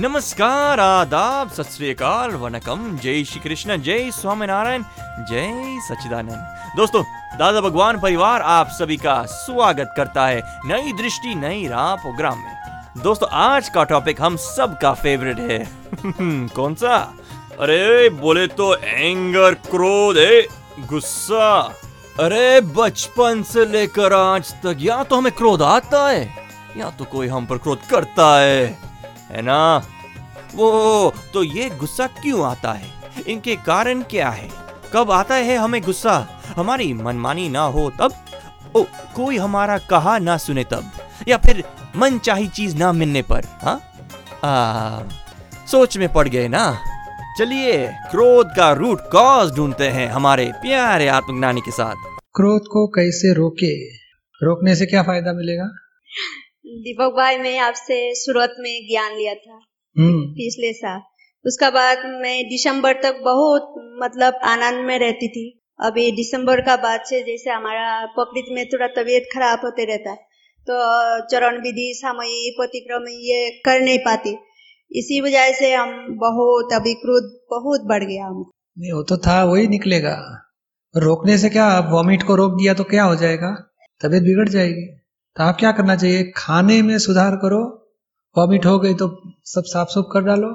नमस्कार, आदाब, सत वनकम। जय श्री कृष्ण, जय स्वामीनारायण, जय सच्चिदानंद। दोस्तों, दादा भगवान परिवार आप सभी का स्वागत करता है नई दृष्टि, नई राह प्रोग्राम में। दोस्तों, आज का टॉपिक हम सबका फेवरेट है। कौन सा? अरे, बोले तो एंगर क्रोध है गुस्सा। अरे, बचपन से लेकर आज तक या तो हमें क्रोध आता है, या तो कोई हम पर क्रोध करता है। है ना? वो तो ये गुस्सा क्यों आता है? इनके कारण क्या है? कब आता है हमें गुस्सा? हमारी मनमानी ना हो तब? ओ कोई हमारा कहा ना सुने तब? या फिर मन चाही चीज़ ना मिलने पर हाँ? आ, सोच में पड़ गए ना? चलिए क्रोध का रूट कॉज ढूंढते हैं हमारे प्यारे आत्मज्ञानी के साथ। क्रोध को कैसे रोके? रोकने से क्या फ़ायदा मिलेगा? दीपक भाई मैं आपसे शुरुआत में ज्ञान लिया था हम्म। पिछले साल। उसका बाद मैं दिसंबर तक बहुत मतलब आनंद में रहती थी। अभी दिसंबर का बाद से जैसे हमारा प्रकृति में थोड़ा तबीयत खराब होते रहता है तो चरण विधि सामयी प्रतिक्रम ये कर नहीं पाती। इसी वजह से हम बहुत अभी क्रोध बहुत बढ़ गया हमको। नहीं वो तो था वही निकलेगा। रोकने से क्या वॉमिट को रोक दिया तो क्या हो जाएगा? तबीयत बिगड़ जाएगी। तो आप क्या करना चाहिए? खाने में सुधार करो। वॉमिट हो गई तो सब साफ़ सुफ कर डालो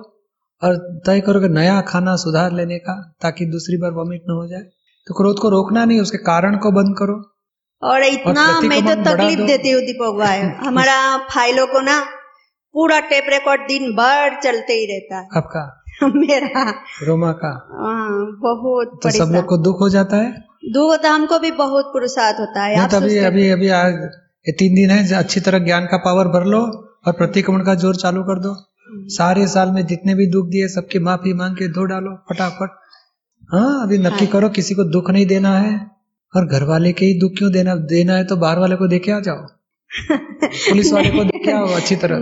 और तय करो कि नया खाना सुधार लेने का ताकि दूसरी बार वॉमिट न हो जाए। तो क्रोध को रोकना नहीं उसके कारण को बंद करो। और इतना प्रतिक्रमण मैं तो तकलीफ़ देती हूँ दीपक भाई। हमारा फाइलों को ना पूरा टेप रिकॉर्ड दिन भर चलते ही रहता है। आपका? मेरा। रोमा का? हाँ, बहुत तो सब लोग को दुख हो जाता है? दुख तो हमको भी बहुत पुरुषार्थ होता है। आप तो अभी अभी अभी आज ये तीन दिन है अच्छी तरह ज्ञान का पावर भर लो और प्रतिक्रमण का ज़ोर चालू कर दो। सारे साल में जितने भी दुख दिए सबकी माफ़ी मांग के धो डालो फटाफट। हाँ अभी नक्की। करो किसी को दुख नहीं देना है। और घर वाले के ही दुख क्यों देना? देना है तो बाहर वाले को देखे आ जाओ। पुलिस वाले को देखे आओ अच्छी तरह।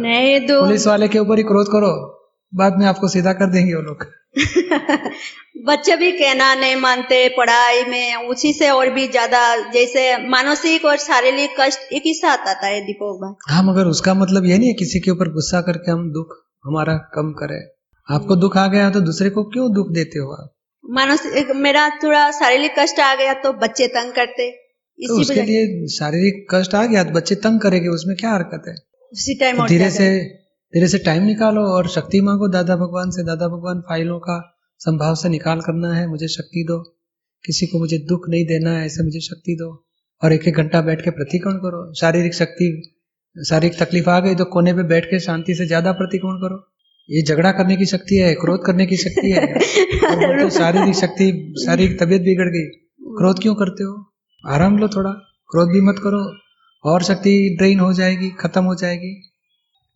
पुलिस वाले के ऊपर ही क्रोध करो। बाद में आपको सीधा कर देंगे वो लोग। बच्चे भी कहना नहीं मानते पढ़ाई में उसी से और भी ज़्यादा जैसे मानसिक और शारीरिक कष्ट एक ही साथ आता है दीपक भाई। हाँ मगर उसका मतलब ये नहीं है किसी के ऊपर गुस्सा करके हम दुख हमारा कम करें। आपको दुख आ गया तो दूसरे को क्यों दुख देते हो आप? मानसिक मेरा थोड़ा शारीरिक कष्ट आ गया तो बच्चे तंग करते। तो उसके लिए शारीरिक कष्ट आ गया तो बच्चे तंग करेंगे उसमें क्या हरकत है? उसी टाइम तो धीरे से धीरे से टाइम निकालो और शक्ति मांगो दादा भगवान से। दादा भगवान फाइलों का संभाव से निकाल करना है मुझे शक्ति दो। किसी को मुझे दुख नहीं देना है ऐसे मुझे शक्ति दो। और एक एक घंटा बैठ के प्रतिक्रमण करो। शारीरिक शक्ति शारीरिक तकलीफ़ आ गई तो कोने पे बैठ के शांति से ज़्यादा प्रतिक्रमण करो। ये झगड़ा करने की शक्ति है क्रोध करने की शक्ति है। हो शारीरिक शक्ति शारीरिक तबीयत बिगड़ गई। क्रोध क्यों करते हो? आराम लो थोड़ा। क्रोध भी मत करो। और शक्ति ड्रेन हो जाएगी खत्म हो जाएगी।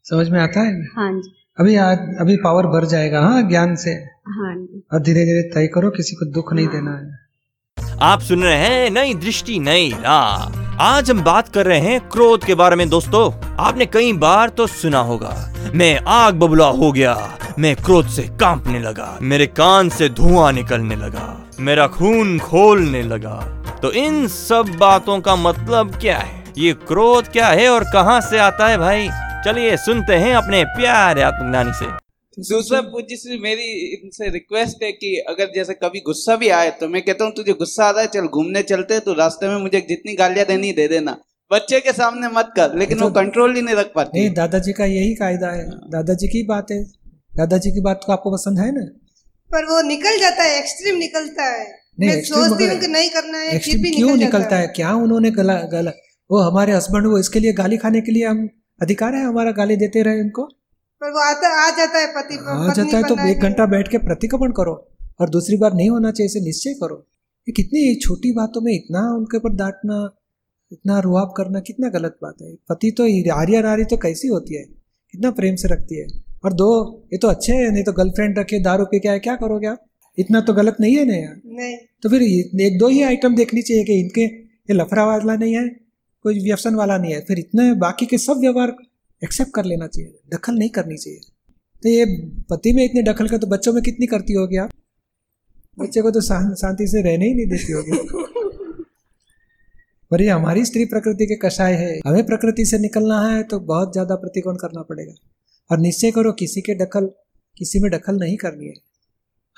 समझ में आता है? हाँ जी। अभी आज अभी पावर भर जाएगा हाँ ज्ञान से। हाँ जी। और धीरे धीरे तय करो किसी को दुख नहीं देना है। आप सुन रहे हैं नई दृष्टि नई राह। आज हम बात कर रहे हैं क्रोध के बारे में दोस्तों। आपने कई बार तो सुना होगा मैं आग बबुला हो गया मैं क्रोध से कांपने लगा मेरे कान से धुआँ निकलने लगा मेरा खून खोलने लगा। तो इन सब बातों का मतलब क्या है? ये क्रोध क्या है और कहाँ से आता है भाई? चलिए सुनते हैं अपने प्यारे आत्मज्ञानी से। दूसरा पूज्य श्री मेरी इनसे रिक्वेस्ट है कि अगर जैसे कभी गुस्सा भी आए तो मैं कहता हूँ तुझे गुस्सा आ रहा है चल घूमने चलते तो रास्ते में मुझे जितनी गालियाँ देनी दे देना। बच्चे के सामने मत कर लेकिन वो कंट्रोल ही नहीं रख पाती नहीं दादाजी का यही कायदा है। दादाजी की बात है। दादाजी की बात को आपको पसंद है ना? पर वो निकल जाता है एक्सट्रीम निकलता है। नहीं, मैं सोचती हूँ कि नहीं करना है फिर भी क्यों निकल निकलता है? क्या उन्होंने गला गला वो हमारे हस्बैंड वो इसके लिए गाली खाने के लिए हम अधिकार है हमारा गाली देते रहे उनको? पर वो आता आ जाता है पति आ जाता है तो एक घंटा बैठ के प्रतिक्रमण करो और दूसरी बार नहीं होना चाहिए इसे निश्चय करो। ये कितनी छोटी बातों में इतना उनके ऊपर डांटना इतना रुआब करना कितना गलत बात है। पति तो आर्य नारी तो कैसी होती है? इतना प्रेम से रखती है। और दो ये तो अच्छे है नहीं तो गर्लफ्रेंड रखे दारू पी के आए क्या करोगे आप? इतना तो गलत नहीं है ना यार। नहीं। तो फिर एक दो ही आइटम देखनी चाहिए कि इनके ये लफड़ा वाला नहीं है कोई व्यसन वाला नहीं है। फिर इतने बाकी के सब व्यवहार एक्सेप्ट कर लेना चाहिए। दखल नहीं करनी चाहिए। तो ये पति में इतनी दखल कर तो बच्चों में कितनी करती होगी आप? बच्चे को तो शांति से रहने ही नहीं देती होगी। पर ये हमारी स्त्री प्रकृति के कषाय है। हमें प्रकृति से निकलना है तो बहुत ज़्यादा प्रतिकोण करना पड़ेगा। और निश्चय करो किसी के दखल किसी में दखल नहीं करनी है।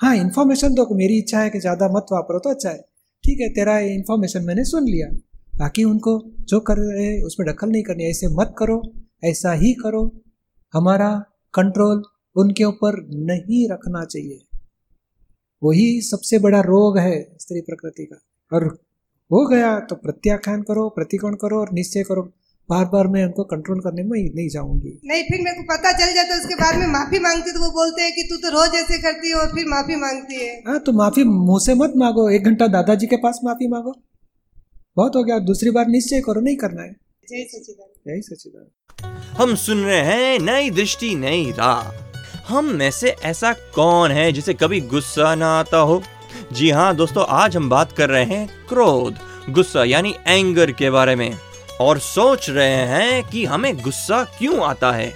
हाँ इन्फॉर्मेशन दो मेरी इच्छा है कि ज़्यादा मत वापरो तो अच्छा है। ठीक है तेरा इन्फॉर्मेशन मैंने सुन लिया। बाकी उनको जो कर रहे हैं उसमें दखल नहीं करनी ऐसे मत करो ऐसा ही करो। हमारा कंट्रोल उनके ऊपर नहीं रखना चाहिए। वही सबसे बड़ा रोग है स्त्री प्रकृति का। और हो गया तो प्रत्याख्यान करो प्रतिकोण करो और निश्चय करो बार बार मैं उनको कंट्रोल करने में नहीं जाऊँगी। नहीं फिर मेरे को पता चल जाता है उसके बाद में माफ़ी मांगती तो वो बोलते हैं कि तू तो रोज ऐसे करती है और फिर माफ़ी मांगती है। हाँ तो माफ़ी मुँह से मत मांगो। एक घंटा दादाजी के पास माफ़ी मांगो। बहुत हो गया दूसरी बार निश्चय करो नहीं करना है। जय सचिदानंद यही सचिदान हम सुन रहे हैं नई दृष्टि नई राह। हम में से ऐसा कौन है जिसे कभी गुस्सा ना आता हो? जी हाँ दोस्तों आज हम बात कर रहे हैं क्रोध गुस्सा यानी एंगर के बारे में। और सोच रहे हैं कि हमें गुस्सा क्यों आता है?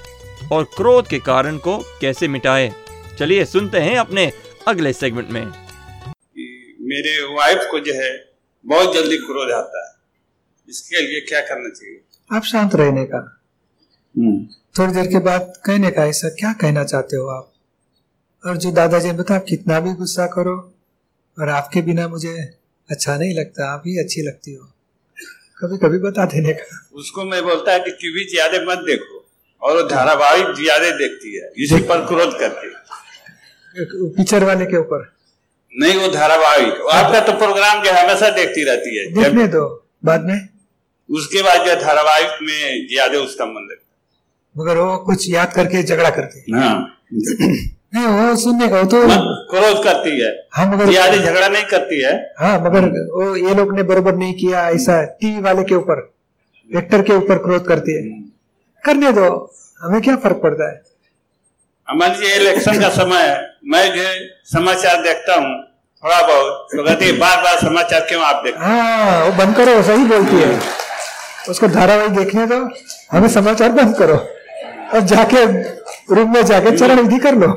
और क्रोध के कारण को कैसे मिटाए? चलिए सुनते हैं अपने अगले सेगमेंट में। मेरे वाइफ को जो है बहुत जल्दी क्रोध आता है। इसके लिए क्या करना चाहिए? आप शांत रहने का। थोड़ी देर के बाद कहने का ऐसा क्या कहना चाहते हो आप? और जो दादाजी आप कितना भी गुस्सा करो और आपके बिना मुझे अच्छा नहीं लगता आप ही अच्छी लगती हो। कभी कभी बता देने का। उसको मैं बोलता है कि टीवी ज़्यादा मत देखो और वो धारावाहिक ज़्यादा देखती है। इसी पर क्रोध करती है पिक्चर वाले के ऊपर। नहीं वो धारावाहिक। आपका तो प्रोग्राम जो हमेशा देखती रहती है। देखने दो बाद में? उसके बाद जो धारावाहिक में ज़्यादा उसका मन लगता मगर वो कुछ याद करके झगड़ा करते। है। हाँ नहीं वो सुनने का वो तो क्रोध करती है। हाँ मगर ज़्यादा झगड़ा नहीं करती है। हाँ मगर वो ये लोग ने बरोबर नहीं किया ऐसा टीवी वाले के ऊपर एक्टर के ऊपर क्रोध करती है। करने दो हमें क्या फ़र्क पड़ता है? मान इलेक्शन का समय है। मैं जो समाचार देखता हूँ। थोड़ा बहुत तो कहती है बार बार समाचार क्यों आप देखते हाँ? वो बंद करो सही बोलती है। उसको धारावाहिक देखने दो हमें समाचार बंद करो। और जाके रूम में जाके चरण विधि कर लो।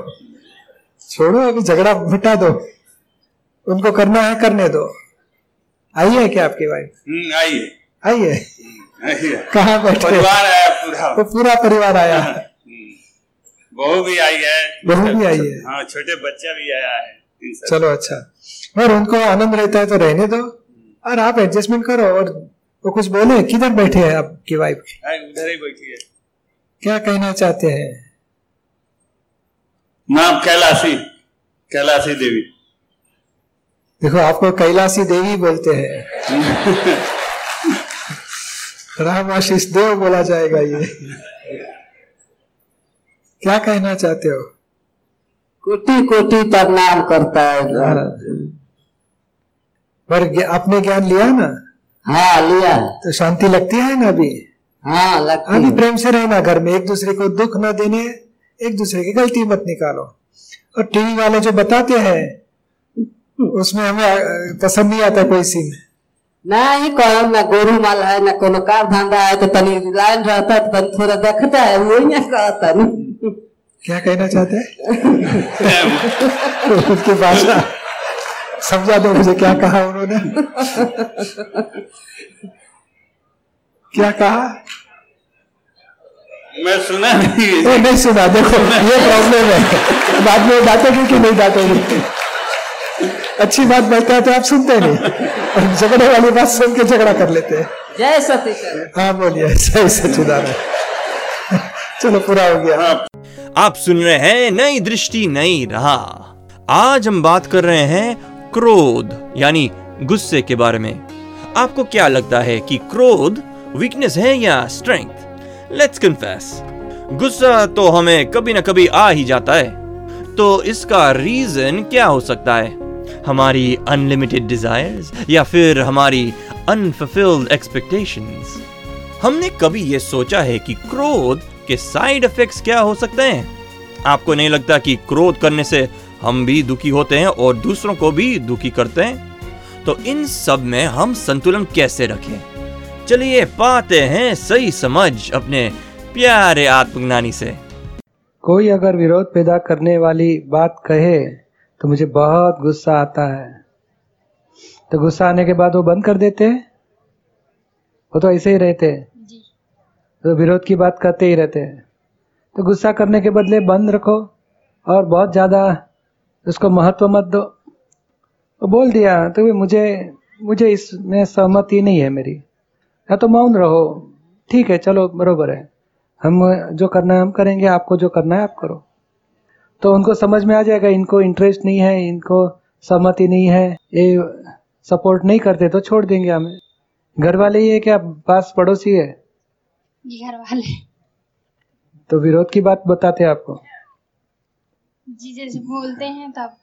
छोड़ो अभी झगड़ा मिटा दो। उनको करना है करने दो। आई है क्या आपकी वाइफ आई आइए आई है? कहा बैठे? परिवार आया पूरा। वो पूरा परिवार आया। है हम्म, बहू भी आई है। बहू भी आई है। हाँ छोटे बच्चा भी आया है चलो अच्छा। और उनको आनंद रहता है तो रहने दो। और आप एडजस्टमेंट करो और वो कुछ बोले किधर बैठे हैं आपकी वाइफ हाँ, उधर ही बैठी है। क्या कहना चाहते हैं? नाम कैलाशी कैलाशी देवी। देखो आपको कैलाशी देवी बोलते हैं। राम आशीष देव बोला जाएगा ये। क्या कहना चाहते हो? कोटि कोटि प्रणाम करता है पर आपने ज्ञान लिया ना? हाँ लिया तो शांति लगती है ना अभी? हाँ लगती अभी प्रेम से रहना घर में एक दूसरे को दुख न देने एक दूसरे की गलती मत निकालो। और टीवी वाले जो बताते हैं उसमें हमें पसंद नहीं आता कोई सीन नहीं कहो न गोरू माल है न कोनो कार धंधा है तो तनी लाइन रहता है तो तनी थोड़ा देखता है वो ही कहता न क्या कहना चाहते हैं? उनकी भाषा समझा दो मुझे क्या कहा उन्होंने। क्या कहा? मैं सुना नहीं। नहीं सुना देखो ये प्रॉब्लम है। बाद में डांटोगे कि नहीं डांटोगे अच्छी बात बताए तो आप सुनते नहीं। और झगड़े वाली बात सुन के झगड़ा कर लेते हैं। जय सतीश हाँ बोलिए सही सचिदानंद चलो पूरा हो गया। आप सुन रहे हैं नई दृष्टि नई राह। आज हम बात कर रहे हैं क्रोध यानी गुस्से के बारे में। आपको क्या लगता है कि क्रोध वीकनेस है या स्ट्रेंथ लेट्स कन्फेस गुस्सा तो हमें कभी ना कभी आ ही जाता है। तो इसका रीजन क्या हो सकता है? हमारी अनलिमिटेड डिजायर्स या फिर हमारी अनफुलफिल्ड एक्सपेक्टेशंस हमने कभी ये सोचा है कि क्रोध के साइड इफेक्ट्स क्या हो सकते हैं? आपको नहीं लगता कि क्रोध करने से हम भी दुखी होते हैं और दूसरों को भी दुखी करते हैं? तो इन सब में हम संतुलन कैसे रखें? चलिए पाते हैं सही समझ अपने प्यारे आत्मज्ञानी से। कोई अगर विरोध पैदा करने वाली बात कहे तो मुझे बहुत गुस्सा आता है। तो गुस्सा आने के बाद वो बंद कर देते? हैं वो तो ऐसे ही रहते। हैं तो विरोध की बात करते ही रहते। हैं तो गुस्सा करने के बदले बंद रखो और बहुत ज़्यादा उसको महत्व मत दो। वो बोल दिया तो भी मुझे मुझे इसमें सहमति नहीं है मेरी। या तो मौन रहो। ठीक है चलो बरोबर है। हम जो करना है हम करेंगे आपको जो करना है आप करो। तो उनको समझ में आ जाएगा इनको इंटरेस्ट नहीं है इनको सहमति नहीं है ये सपोर्ट नहीं करते तो छोड़ देंगे हमें। घर वाले ही है क्या पास पड़ोसी है? जी घर वाले तो विरोध की बात बताते हैं आपको। जी जैसे बोलते हैं तब।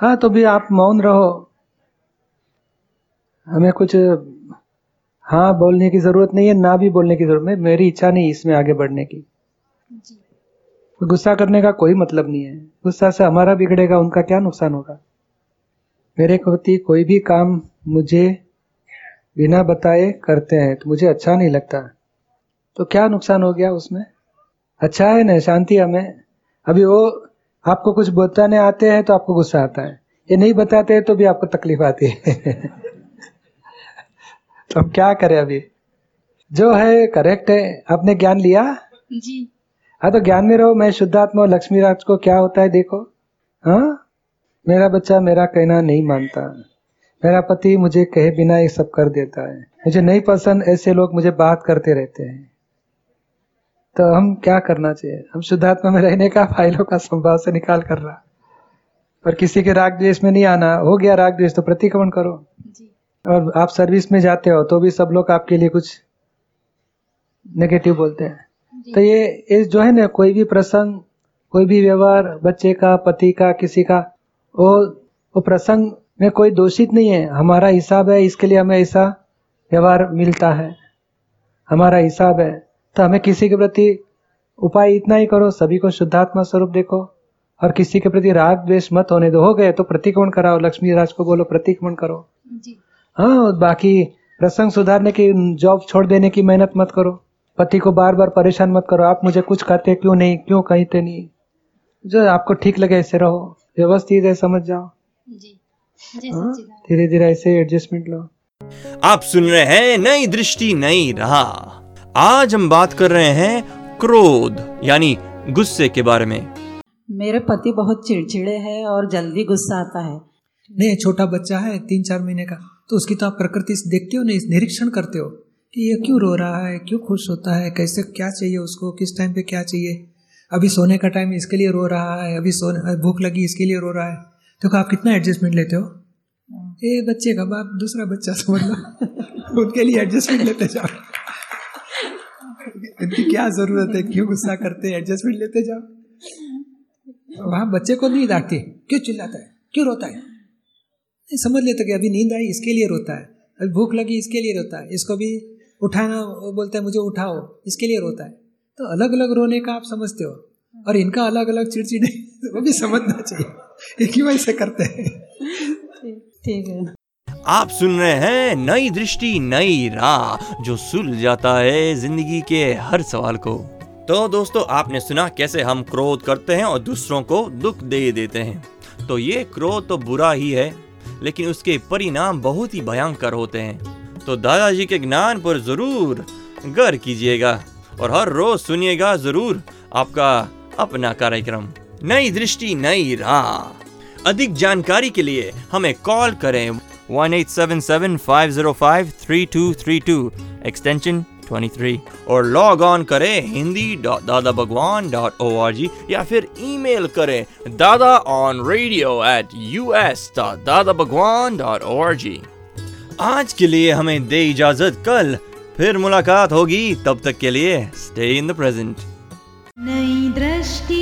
हाँ तो भी आप मौन रहो। हमें कुछ हाँ बोलने की ज़रूरत नहीं है ना भी बोलने की ज़रूरत नहीं मेरी इच्छा नहीं इसमें आगे बढ़ने की। जी। गुस्सा करने का कोई मतलब नहीं है। गुस्सा से हमारा बिगड़ेगा, उनका क्या नुकसान होगा? मेरे प्रति कोई भी काम मुझे बिना बताए करते हैं तो मुझे अच्छा नहीं लगता। तो क्या नुकसान हो गया उसमें? अच्छा है ना, शांति हमें। अभी वो आपको कुछ बताने आते हैं तो आपको गुस्सा आता है। ये नहीं बताते हैं तो भी आपको तकलीफ़ आती है। तो अब क्या करें अभी? जो है करेक्ट है। आपने ज्ञान लिया? जी। हाँ तो ज्ञान में रहो। मैं शुद्धात्मा और लक्ष्मी राज को क्या होता है देखो? हाँ? मेरा बच्चा मेरा कहना नहीं मानता। मेरा पति मुझे कहे बिना ये सब कर देता है। मुझे नहीं पसंद ऐसे लोग मुझे बात करते रहते हैं। तो हम क्या करना चाहिए? हम शुद्धात्मा में रहने का फाइलों का संभाव से निकाल कर रहा। पर किसी के राग द्वेष में नहीं आना। हो गया राग द्वेष तो प्रतिक्रमण करो। जी। और आप सर्विस में जाते हो तो भी सब लोग आपके लिए कुछ नेगेटिव बोलते हैं। तो ये ये जो है ना कोई भी प्रसंग कोई भी व्यवहार बच्चे का पति का किसी का वो वो प्रसंग में कोई दोषित नहीं है। हमारा हिसाब है इसके लिए हमें ऐसा व्यवहार मिलता है। हमारा हिसाब है। तो हमें किसी के प्रति उपाय इतना ही करो सभी को शुद्धात्मा स्वरूप देखो। और किसी के प्रति राग द्वेष मत होने दो। हो गए तो प्रतिक्रमण कराओ लक्ष्मी राज को बोलो प्रतिक्रमण करो। जी। हाँ बाकी प्रसंग सुधारने की जॉब छोड़ देने की मेहनत मत करो। पति को बार बार परेशान मत करो। आप मुझे कुछ कहते क्यों नहीं? क्यों कहते नहीं? जो आपको ठीक लगे ऐसे रहो। व्यवस्थित है समझ जाओ। हाँ। धीरे धीरे ऐसे एडजस्टमेंट लो। आप सुन रहे हैं नई दृष्टि नई राह। आज हम बात कर रहे हैं क्रोध यानी गुस्से के बारे में। मेरे पति बहुत चिड़चिड़े हैं और जल्दी गुस्सा आता है। नहीं छोटा बच्चा है तीन चार महीने का। तो उसकी तो आप प्रकृति देखते हो नहीं निरीक्षण करते हो। कि ये क्यों रो रहा है? क्यों खुश होता है? कैसे क्या चाहिए उसको? किस टाइम पे क्या चाहिए? अभी सोने का टाइम इसके लिए रो रहा है अभी सोने भूख लगी इसके लिए रो रहा है। देखो आप कितना एडजस्टमेंट लेते हो? ए बच्चे का बाप दूसरा बच्चा समझ लो। उनके लिए एडजस्टमेंट लेते जाओ। इनकी क्या ज़रूरत है? क्यों गुस्सा करते हैं? एडजस्टमेंट लेते जाओ। वहाँ बच्चे को नहीं डांटते क्यों चिल्लाता है? क्यों रोता है? नहीं समझ लेते कि अभी नींद आई इसके लिए रोता है। अभी भूख लगी इसके लिए रोता है। इसको भी उठाना वो बोलता है मुझे उठाओ इसके लिए रोता है। तो अलग अलग रोने का आप समझते हो। और इनका अलग अलग चिड़चिड़े वो भी समझना चाहिए। ये क्यों ऐसे करते हैं। ठीक है। आप सुन रहे हैं नई दृष्टि नई राह जो सुल जाता है ज़िंदगी के हर सवाल को। तो दोस्तों आपने सुना कैसे हम क्रोध करते हैं और दूसरों को दुख दे देते हैं। तो ये क्रोध तो बुरा ही है लेकिन उसके परिणाम बहुत ही भयंकर होते हैं। तो दादाजी के ज्ञान पर ज़रूर गौर कीजिएगा और हर रोज सुनिएगा ज़रूर आपका अपना कार्यक्रम। नई दृष्टि, नई राह। अधिक जानकारी के लिए हमें कॉल करें। One eight seven seven five zero five three two three two extension 23 और लॉग ऑन करें Hindi dot Dada Bhagwan dot O R G या फिर ईमेल करें Dada on radio at U S dot Dada Bhagwan dot O R G आज के लिए हमें दे इजाज़त, कल फिर मुलाकात होगी, तब तक के लिए स्टे इन द प्रेजेंट नई दृष्टि